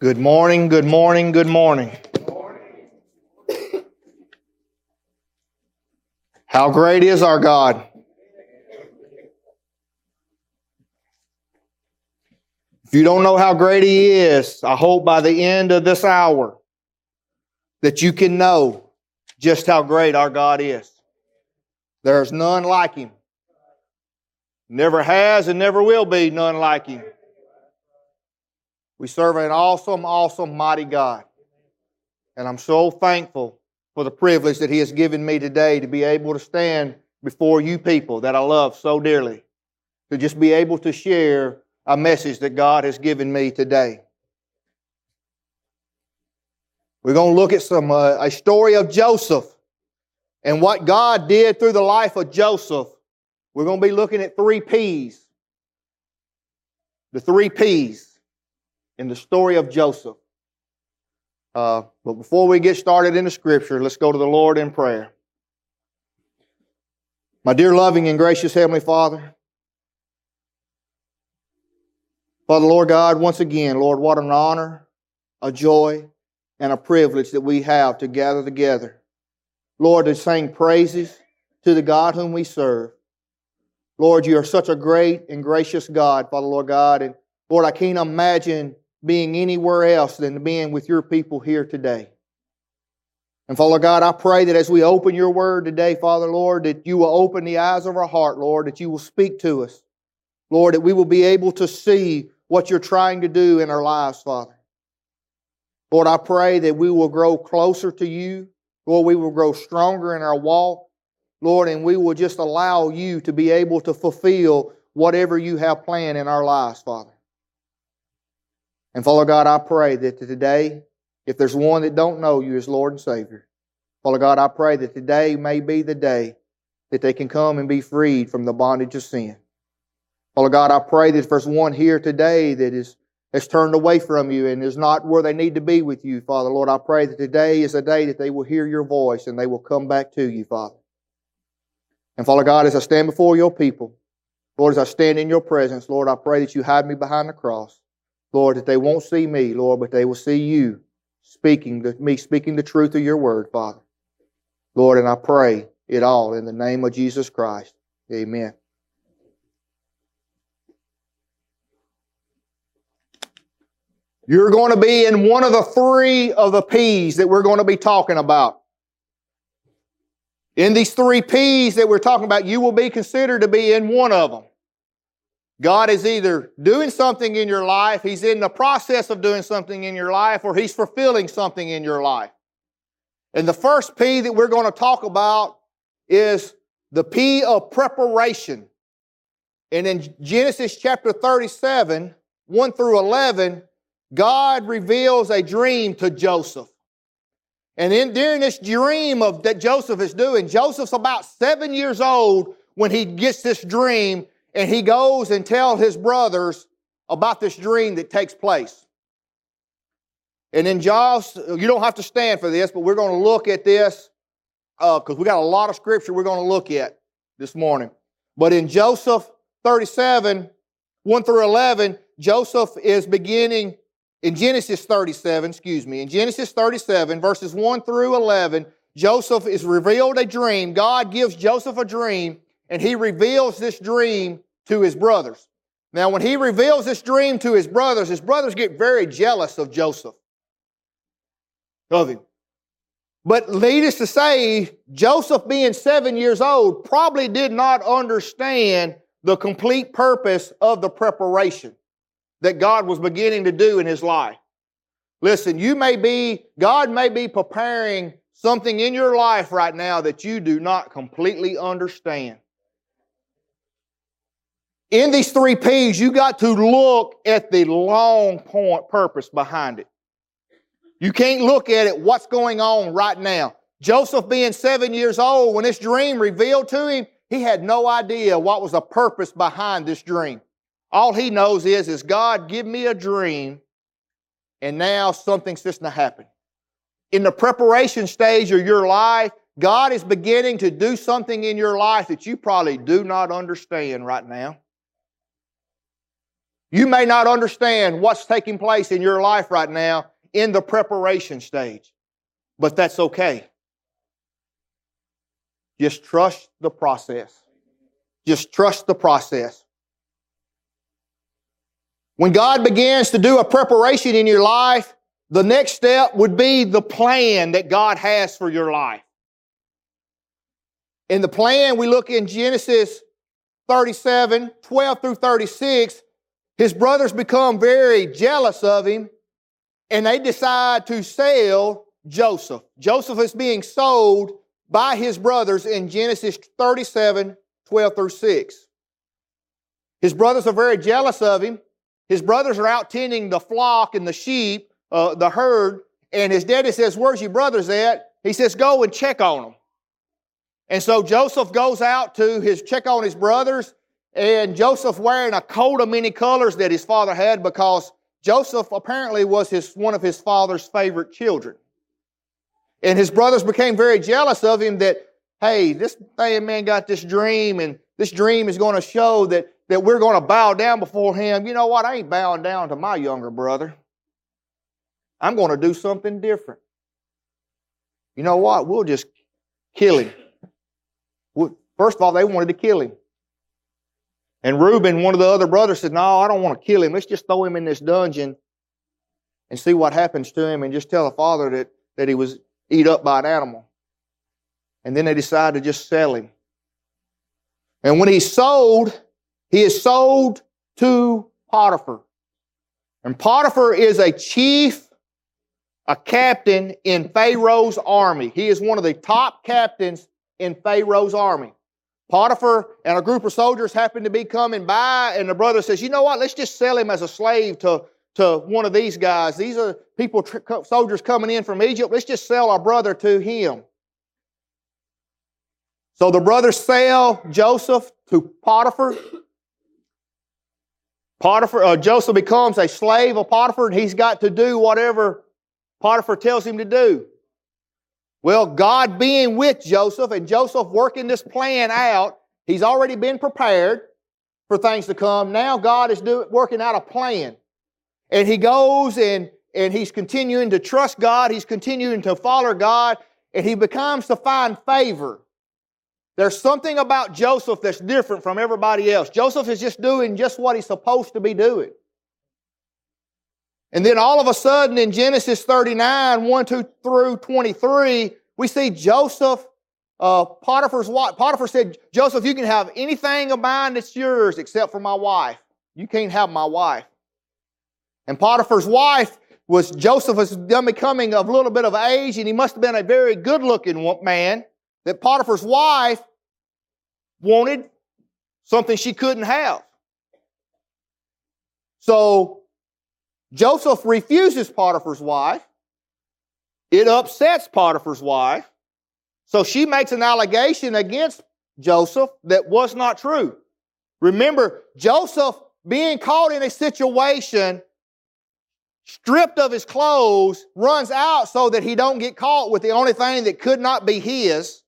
Good morning, good morning, good morning. How great is our God? If you don't know how great He is, I hope by the end of this hour that you can know just how great our God is. There's none like Him. Never has and never will be none like Him. We serve an awesome, awesome, mighty God. And I'm so thankful for the privilege that He has given me today to be able to stand before you people that I love so dearly, to just be able to share a message that God has given me today. We're going to look at some uh, a story of Joseph and what God did through the life of Joseph. We're going to be looking at three P's. The three P's in the story of Joseph. Uh, but before we get started in the scripture, let's go to the Lord in prayer. My dear, loving, and gracious Heavenly Father, Father, Lord God, once again, Lord, what an honor, a joy, and a privilege that we have to gather together. Lord, to sing praises to the God whom we serve. Lord, you are such a great and gracious God, Father, Lord God. And Lord, I can't imagine being anywhere else than being with your people here today. And Father God, I pray that as we open your word today, Father Lord, that you will open the eyes of our heart, Lord, that you will speak to us. Lord, that we will be able to see what you're trying to do in our lives, Father. Lord, I pray that we will grow closer to you. Lord, we will grow stronger in our walk. Lord, and we will just allow you to be able to fulfill whatever you have planned in our lives, Father. And Father God, I pray that today, if there's one that don't know you as Lord and Savior, Father God, I pray that today may be the day that they can come and be freed from the bondage of sin. Father God, I pray that if there's one here today that is has turned away from you and is not where they need to be with you, Father, Lord, I pray that today is a day that they will hear your voice and they will come back to you, Father. And Father God, as I stand before your people, Lord, as I stand in your presence, Lord, I pray that you hide me behind the cross. Lord, that they won't see me, Lord, but they will see you speaking, the, me speaking the truth of your word, Father. Lord, and I pray it all in the name of Jesus Christ. Amen. You're going to be in one of the three of the P's that we're going to be talking about. In these three P's that we're talking about, you will be considered to be in one of them. God is either doing something in your life, He's in the process of doing something in your life, or He's fulfilling something in your life. And the first P that we're going to talk about is the P of preparation. And in Genesis chapter 37, 1 through 11, God reveals a dream to Joseph. And in, during this dream of that Joseph is doing, Joseph's about seven years old when he gets this dream and he goes and tells his brothers about this dream that takes place. And in Jaws, you don't have to stand for this, but we're going to look at this because uh, we got a lot of scripture we're going to look at this morning. But in Joseph 37, 1 through 11, Joseph is beginning in Genesis 37, excuse me, in Genesis 37, verses 1 through 11, Joseph is revealed a dream. God gives Joseph a dream, and he reveals this dream to his brothers. Now, when he reveals this dream to his brothers, his brothers get very jealous of Joseph, of him. But needless to say, Joseph, being seven years old, probably did not understand the complete purpose of the preparation that God was beginning to do in his life. Listen, you may be, God may be preparing something in your life right now that you do not completely understand. In these three P's, you got to look at the long point purpose behind it. You can't look at it, what's going on right now. Joseph being seven years old, when this dream revealed to him, he had no idea what was the purpose behind this dream. All he knows is, is God, give me a dream, and now something's just to happen. In the preparation stage of your life, God is beginning to do something in your life that you probably do not understand right now. You may not understand what's taking place in your life right now in the preparation stage, but that's okay. Just trust the process. Just trust the process. When God begins to do a preparation in your life, the next step would be the plan that God has for your life. In the plan, we look in Genesis 37, 12 through 36, his brothers become very jealous of him and they decide to sell Joseph. Joseph is being sold by his brothers in Genesis 37, 12 through 6. His brothers are very jealous of him. His brothers are out tending the flock and the sheep, uh, the herd, and his daddy says, Where's your brothers at? He says, Go and check on them. And so Joseph goes out to his check on his brothers, and Joseph wearing a coat of many colors that his father had because Joseph apparently was his, one of his father's favorite children. And his brothers became very jealous of him that, hey, this man got this dream, and this dream is going to show that, that we're going to bow down before him. You know what? I ain't bowing down to my younger brother. I'm going to do something different. You know what? We'll just kill him. First of all, they wanted to kill him. And Reuben, one of the other brothers, said, No, I don't want to kill him. Let's just throw him in this dungeon and see what happens to him and just tell the father that, that he was eat up by an animal. And then they decided to just sell him. And when he's sold, he is sold to Potiphar. And Potiphar is a chief, a captain in Pharaoh's army. He is one of the top captains in Pharaoh's army. Potiphar and a group of soldiers happen to be coming by, and the brother says, You know what? Let's just sell him as a slave to, to one of these guys. These are people, soldiers coming in from Egypt. Let's just sell our brother to him. So the brothers sell Joseph to Potiphar. Potiphar, uh, Joseph becomes a slave of Potiphar, and he's got to do whatever Potiphar tells him to do. Well, God being with Joseph and Joseph working this plan out, he's already been prepared for things to come. Now God is doing, working out a plan. And he goes and, and he's continuing to trust God. He's continuing to follow God. And he becomes to find favor. There's something about Joseph that's different from everybody else. Joseph is just doing just what he's supposed to be doing. And then all of a sudden in Genesis 39, 1 2 through 23, we see Joseph, uh, Potiphar's wife. Potiphar said, Joseph, you can have anything of mine that's yours except for my wife. You can't have my wife. And Potiphar's wife was Joseph was becoming of a little bit of age, and he must have been a very good looking man. That Potiphar's wife wanted something she couldn't have. So Joseph refuses Potiphar's wife. It upsets Potiphar's wife. So she makes an allegation against Joseph that was not true. Remember, Joseph being caught in a situation, stripped of his clothes, runs out so that he don't get caught with the only thing that could not be his.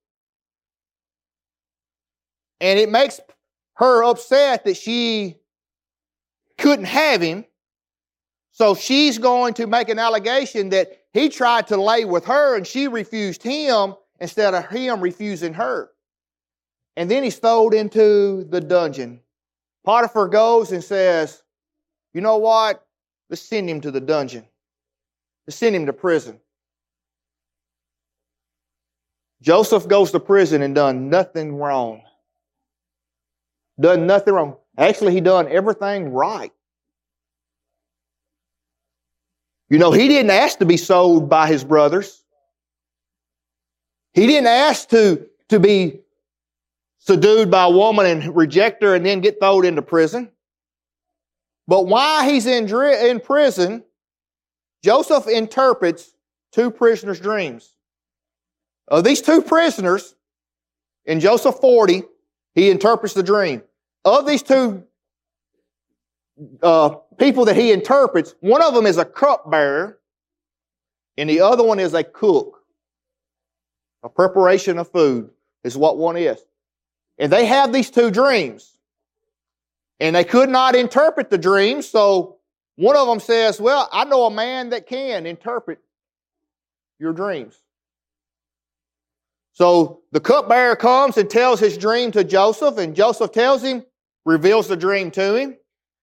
And it makes her upset that she couldn't have him. So she's going to make an allegation that he tried to lay with her and she refused him instead of him refusing her. And then he's thrown into the dungeon. Potiphar goes and says, You know what? Let's send him to the dungeon. Let's send him to prison. Joseph goes to prison and done nothing wrong. Done nothing wrong. Actually, he done everything right. You know, he didn't ask to be sold by his brothers. He didn't ask to, to be subdued by a woman and reject her and then get thrown into prison. But while he's in, in prison, Joseph interprets two prisoners' dreams. Of these two prisoners, in Joseph 40, he interprets the dream. Of these two uh, people that he interprets, one of them is a cupbearer, and the other one is a cook. A preparation of food is what one is. And they have these two dreams. And they could not interpret the dreams, so one of them says, Well, I know a man that can interpret your dreams. So the cupbearer comes and tells his dream to Joseph, and Joseph tells him, reveals the dream to him.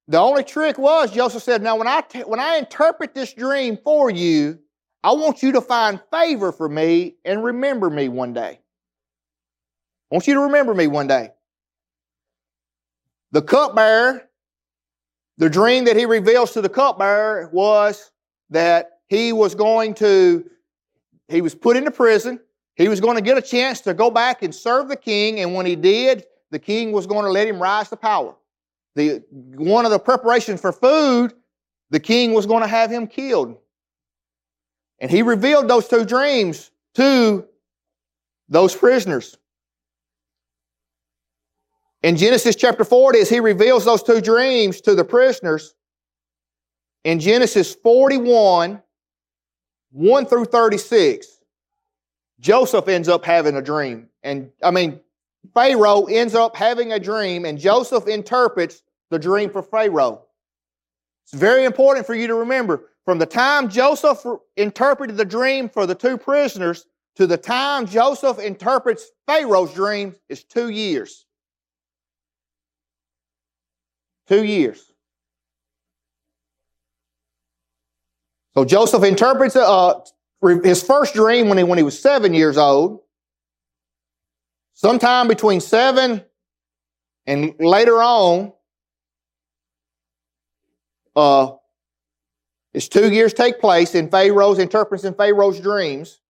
The only trick was Joseph said, Now, when I, t- when I interpret this dream for you, I want you to find favor for me and remember me one day. I want you to remember me one day. The cupbearer, the dream that he reveals to the cupbearer was that he was going to, he was put into prison. He was going to get a chance to go back and serve the king, and when he did, the king was going to let him rise to power. The, one of the preparations for food, the king was going to have him killed. And he revealed those two dreams to those prisoners. In Genesis chapter 40, as he reveals those two dreams to the prisoners, in Genesis 41, 1 through 36, Joseph ends up having a dream. And I mean, Pharaoh ends up having a dream, and Joseph interprets the dream for Pharaoh. It's very important for you to remember from the time Joseph interpreted the dream for the two prisoners to the time Joseph interprets Pharaoh's dream is two years. Two years. So Joseph interprets uh, his first dream when he, when he was seven years old. Sometime between seven and later on, uh, his two years take place in Pharaoh's interprets in Pharaoh's dreams.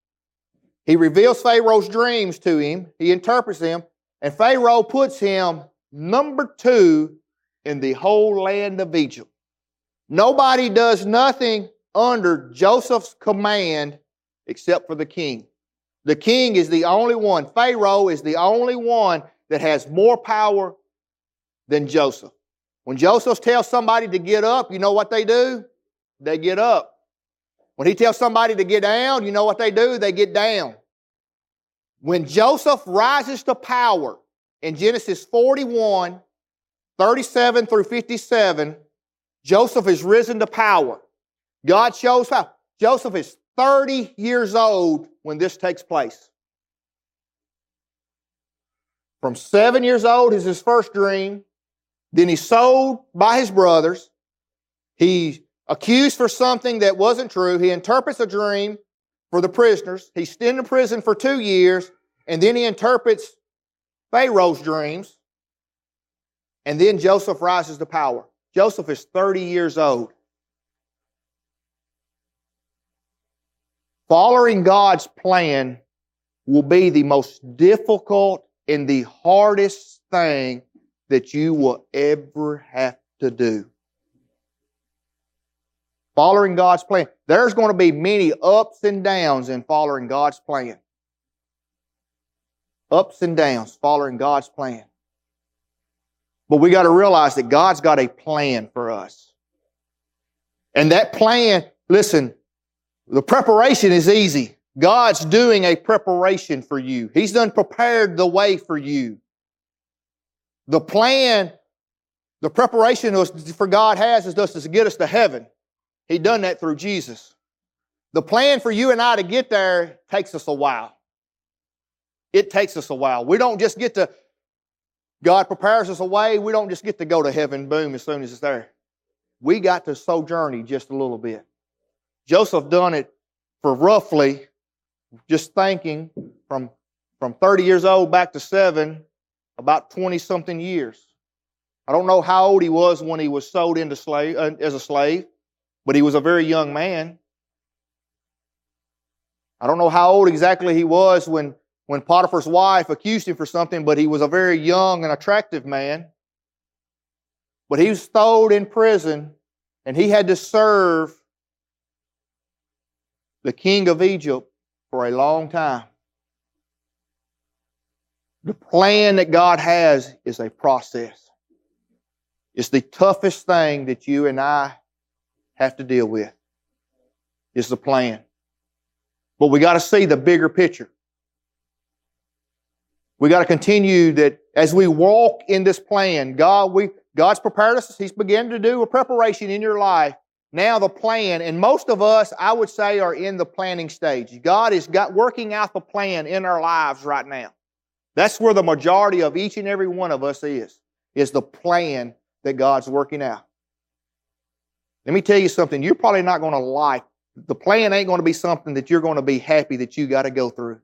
He reveals Pharaoh's dreams to him. He interprets them, and Pharaoh puts him number two in the whole land of Egypt. Nobody does nothing under Joseph's command except for the king. The king is the only one, Pharaoh is the only one that has more power than Joseph. When Joseph tells somebody to get up, you know what they do? They get up. When he tells somebody to get down, you know what they do? They get down. When Joseph rises to power in Genesis 41, 37 through 57, Joseph is risen to power. God shows how. Joseph is 30 years old when this takes place. From seven years old is his first dream. Then he's sold by his brothers. He's accused for something that wasn't true. He interprets a dream for the prisoners. He's in prison for two years, and then he interprets Pharaoh's dreams. And then Joseph rises to power. Joseph is 30 years old. Following God's plan will be the most difficult and the hardest thing that you will ever have to do. Following God's plan. There's going to be many ups and downs in following God's plan. Ups and downs following God's plan. But we got to realize that God's got a plan for us. And that plan, listen, the preparation is easy. God's doing a preparation for you. He's done prepared the way for you. The plan, the preparation for God has is just to get us to heaven. He done that through Jesus. The plan for you and I to get there takes us a while. It takes us a while. We don't just get to, God prepares us a way, we don't just get to go to heaven, boom, as soon as it's there. We got to sojourney just a little bit. Joseph done it for roughly, just thinking, from, from 30 years old back to seven, about 20 something years. I don't know how old he was when he was sold into slave, uh, as a slave, but he was a very young man. I don't know how old exactly he was when, when Potiphar's wife accused him for something, but he was a very young and attractive man. But he was thrown in prison and he had to serve the king of Egypt for a long time. The plan that God has is a process. It's the toughest thing that you and I have to deal with. It's the plan. But we got to see the bigger picture. We got to continue that as we walk in this plan, God, we, God's prepared us. He's begun to do a preparation in your life. Now the plan, and most of us, I would say, are in the planning stage. God is got working out the plan in our lives right now. That's where the majority of each and every one of us is, is the plan that God's working out. Let me tell you something, you're probably not going to like. The plan ain't going to be something that you're going to be happy that you got to go through.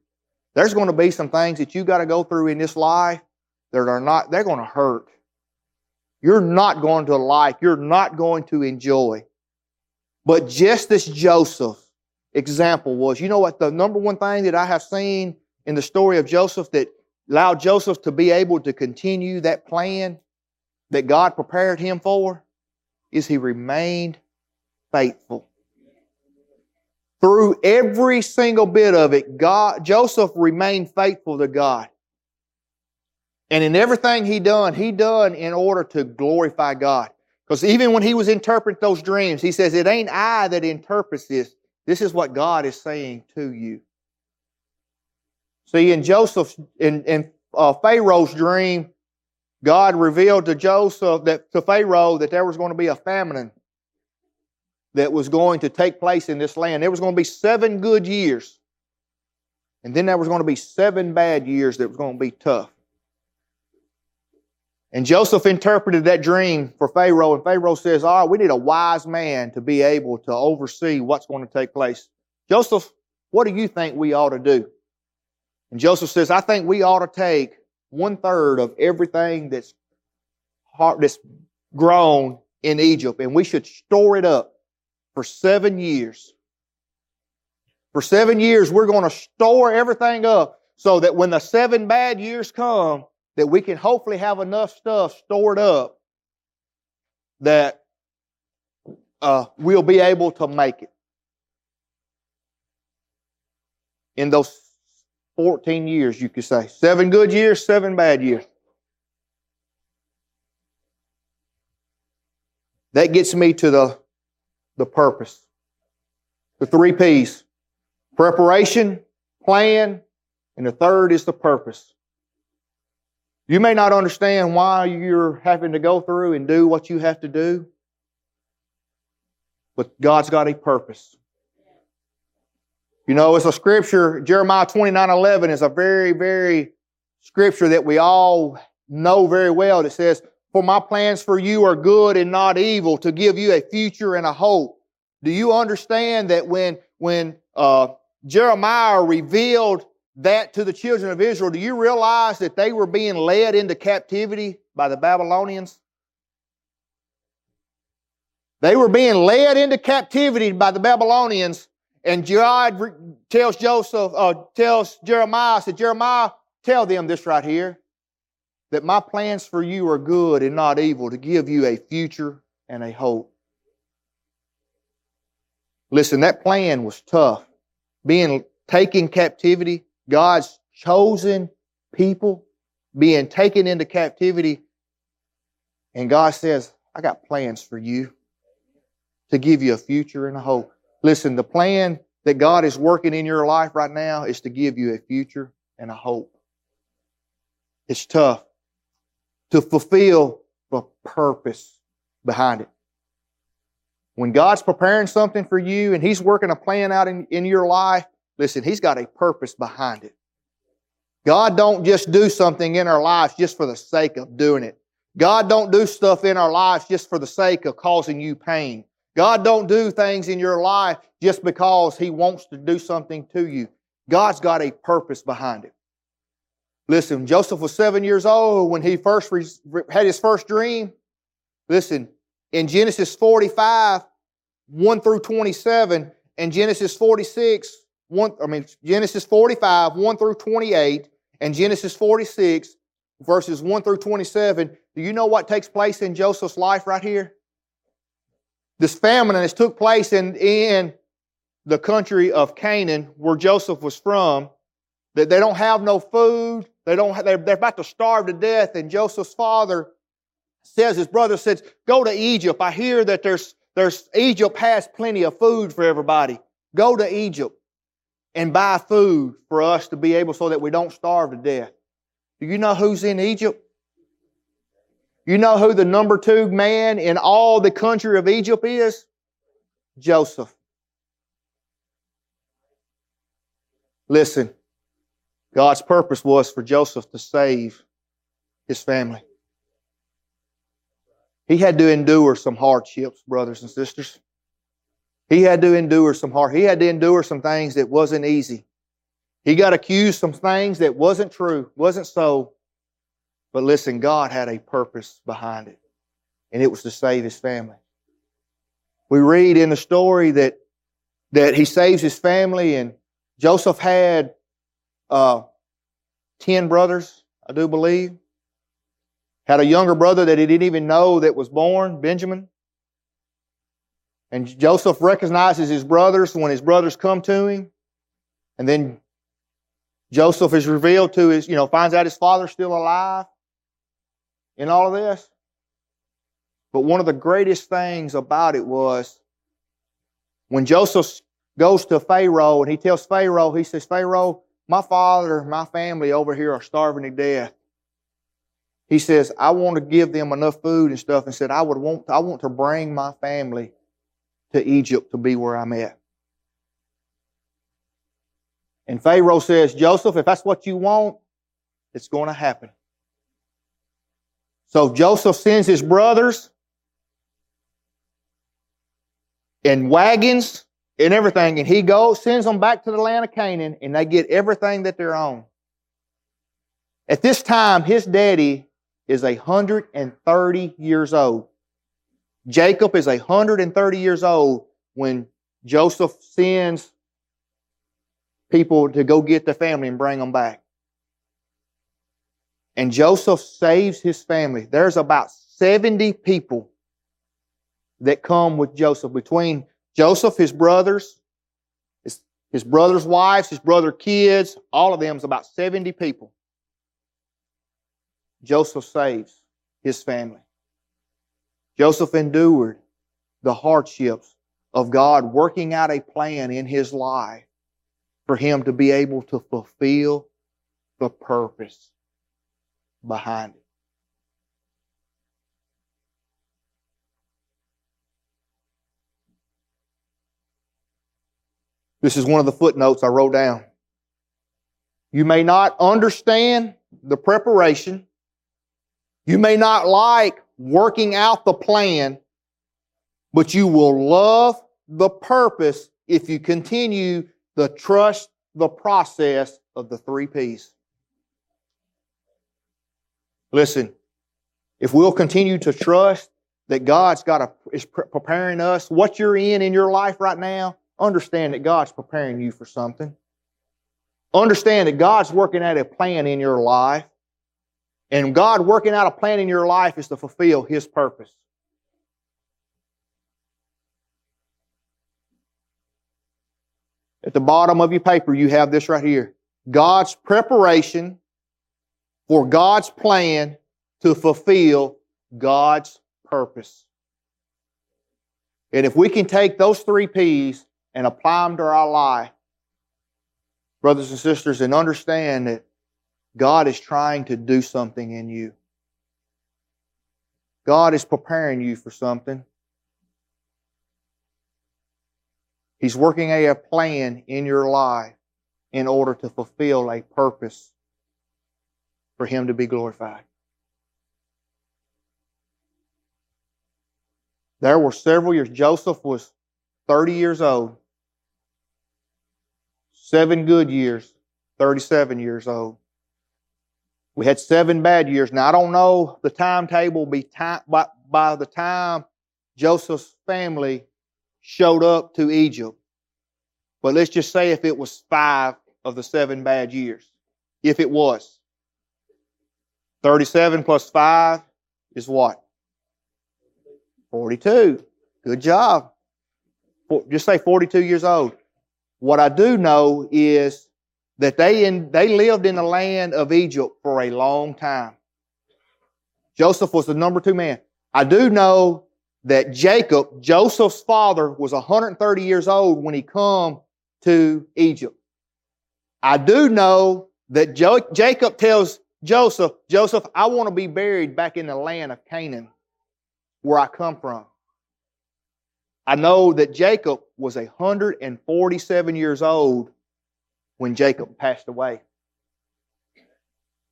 There's going to be some things that you got to go through in this life that are not, they're going to hurt. You're not going to like, you're not going to enjoy. But just as Joseph example was, you know what the number one thing that I have seen in the story of Joseph that allowed Joseph to be able to continue that plan that God prepared him for is he remained faithful. Through every single bit of it, God, Joseph remained faithful to God. And in everything he done, he done in order to glorify God. Because even when he was interpreting those dreams, he says, It ain't I that interprets this. This is what God is saying to you. See, in Joseph, in, in uh, Pharaoh's dream, God revealed to Joseph that to Pharaoh that there was going to be a famine that was going to take place in this land. There was going to be seven good years. And then there was going to be seven bad years that was going to be tough. And Joseph interpreted that dream for Pharaoh, and Pharaoh says, All right, we need a wise man to be able to oversee what's going to take place. Joseph, what do you think we ought to do? And Joseph says, I think we ought to take one third of everything that's, that's grown in Egypt, and we should store it up for seven years. For seven years, we're going to store everything up so that when the seven bad years come, that we can hopefully have enough stuff stored up that uh, we'll be able to make it. In those 14 years, you could say. Seven good years, seven bad years. That gets me to the, the purpose. The three P's preparation, plan, and the third is the purpose. You may not understand why you're having to go through and do what you have to do, but God's got a purpose. You know, it's a scripture, Jeremiah 29 11 is a very, very scripture that we all know very well that says, For my plans for you are good and not evil, to give you a future and a hope. Do you understand that when, when uh, Jeremiah revealed that to the children of Israel, do you realize that they were being led into captivity by the Babylonians? They were being led into captivity by the Babylonians, and God tells Joseph, uh, tells Jeremiah, said, Jeremiah, tell them this right here, that my plans for you are good and not evil, to give you a future and a hope. Listen, that plan was tough. Being taken captivity, God's chosen people being taken into captivity. And God says, I got plans for you to give you a future and a hope. Listen, the plan that God is working in your life right now is to give you a future and a hope. It's tough to fulfill the purpose behind it. When God's preparing something for you and He's working a plan out in, in your life, Listen, He's got a purpose behind it. God don't just do something in our lives just for the sake of doing it. God don't do stuff in our lives just for the sake of causing you pain. God don't do things in your life just because He wants to do something to you. God's got a purpose behind it. Listen, Joseph was seven years old when he first re- had his first dream. Listen, in Genesis 45, 1 through 27, and Genesis 46, 1, I mean, Genesis 45, 1 through 28, and Genesis 46, verses 1 through 27. Do you know what takes place in Joseph's life right here? This famine has took place in, in the country of Canaan, where Joseph was from. That they don't have no food. They don't. Have, they're, they're about to starve to death. And Joseph's father says, his brother says, "Go to Egypt. I hear that there's there's Egypt has plenty of food for everybody. Go to Egypt." and buy food for us to be able so that we don't starve to death. Do you know who's in Egypt? You know who the number two man in all the country of Egypt is? Joseph. Listen, God's purpose was for Joseph to save his family. He had to endure some hardships, brothers and sisters. He had to endure some hard. He had to endure some things that wasn't easy. He got accused some things that wasn't true, wasn't so. But listen, God had a purpose behind it, and it was to save his family. We read in the story that that he saves his family, and Joseph had uh, ten brothers, I do believe. Had a younger brother that he didn't even know that was born, Benjamin. And Joseph recognizes his brothers when his brothers come to him. And then Joseph is revealed to his, you know, finds out his father's still alive in all of this. But one of the greatest things about it was when Joseph goes to Pharaoh and he tells Pharaoh, he says, Pharaoh, my father, my family over here are starving to death. He says, I want to give them enough food and stuff and said, I would want, I want to bring my family to Egypt to be where I'm at. And Pharaoh says, Joseph, if that's what you want, it's going to happen. So Joseph sends his brothers in wagons and everything, and he goes, sends them back to the land of Canaan, and they get everything that they're on. At this time, his daddy is 130 years old. Jacob is 130 years old when Joseph sends people to go get the family and bring them back. And Joseph saves his family. There's about 70 people that come with Joseph. Between Joseph, his brothers, his, his brother's wives, his brother kids, all of them is about 70 people. Joseph saves his family. Joseph endured the hardships of God working out a plan in his life for him to be able to fulfill the purpose behind it. This is one of the footnotes I wrote down. You may not understand the preparation. You may not like working out the plan, but you will love the purpose if you continue to trust the process of the three P's. Listen, if we'll continue to trust that God's got a, is preparing us, what you're in in your life right now, understand that God's preparing you for something. Understand that God's working out a plan in your life. And God working out a plan in your life is to fulfill His purpose. At the bottom of your paper, you have this right here. God's preparation for God's plan to fulfill God's purpose. And if we can take those three P's and apply them to our life, brothers and sisters, and understand that God is trying to do something in you. God is preparing you for something. He's working a plan in your life in order to fulfill a purpose for Him to be glorified. There were several years. Joseph was 30 years old. Seven good years, 37 years old. We had seven bad years. Now, I don't know the timetable be time, by, by the time Joseph's family showed up to Egypt. But let's just say if it was five of the seven bad years. If it was. 37 plus 5 is what? 42. Good job. Just say 42 years old. What I do know is that they, in, they lived in the land of Egypt for a long time. Joseph was the number two man. I do know that Jacob, Joseph's father, was 130 years old when he come to Egypt. I do know that jo- Jacob tells Joseph, Joseph, I want to be buried back in the land of Canaan where I come from. I know that Jacob was 147 years old when Jacob passed away.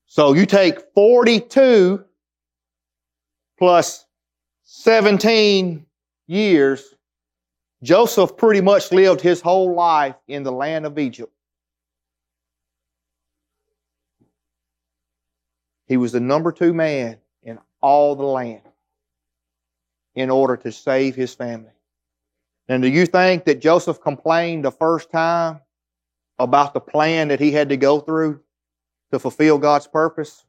So you take 42 plus 17 years, Joseph pretty much lived his whole life in the land of Egypt. He was the number two man in all the land in order to save his family. And do you think that Joseph complained the first time about the plan that he had to go through to fulfill God's purpose?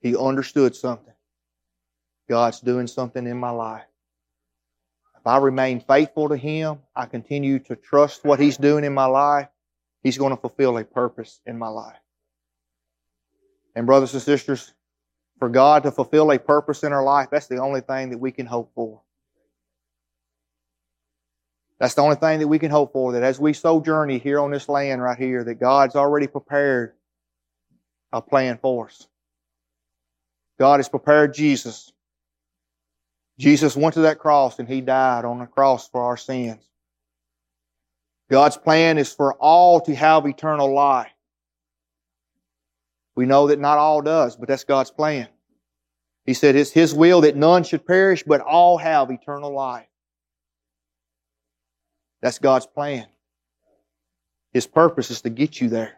He understood something. God's doing something in my life. If I remain faithful to Him, I continue to trust what He's doing in my life, He's going to fulfill a purpose in my life. And, brothers and sisters, for God to fulfill a purpose in our life, that's the only thing that we can hope for. That's the only thing that we can hope for, that as we sojourn here on this land right here, that God's already prepared a plan for us. God has prepared Jesus. Jesus went to that cross and He died on the cross for our sins. God's plan is for all to have eternal life. We know that not all does, but that's God's plan. He said it's His will that none should perish, but all have eternal life. That's God's plan. His purpose is to get you there.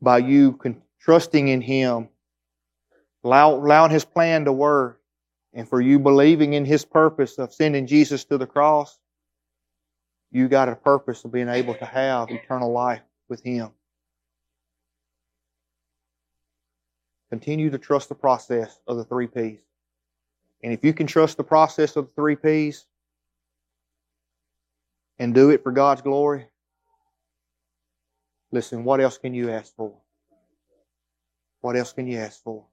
By you trusting in Him, allowing His plan to work, and for you believing in His purpose of sending Jesus to the cross, you got a purpose of being able to have eternal life with Him. Continue to trust the process of the three P's. And if you can trust the process of the three P's and do it for God's glory, listen, what else can you ask for? What else can you ask for?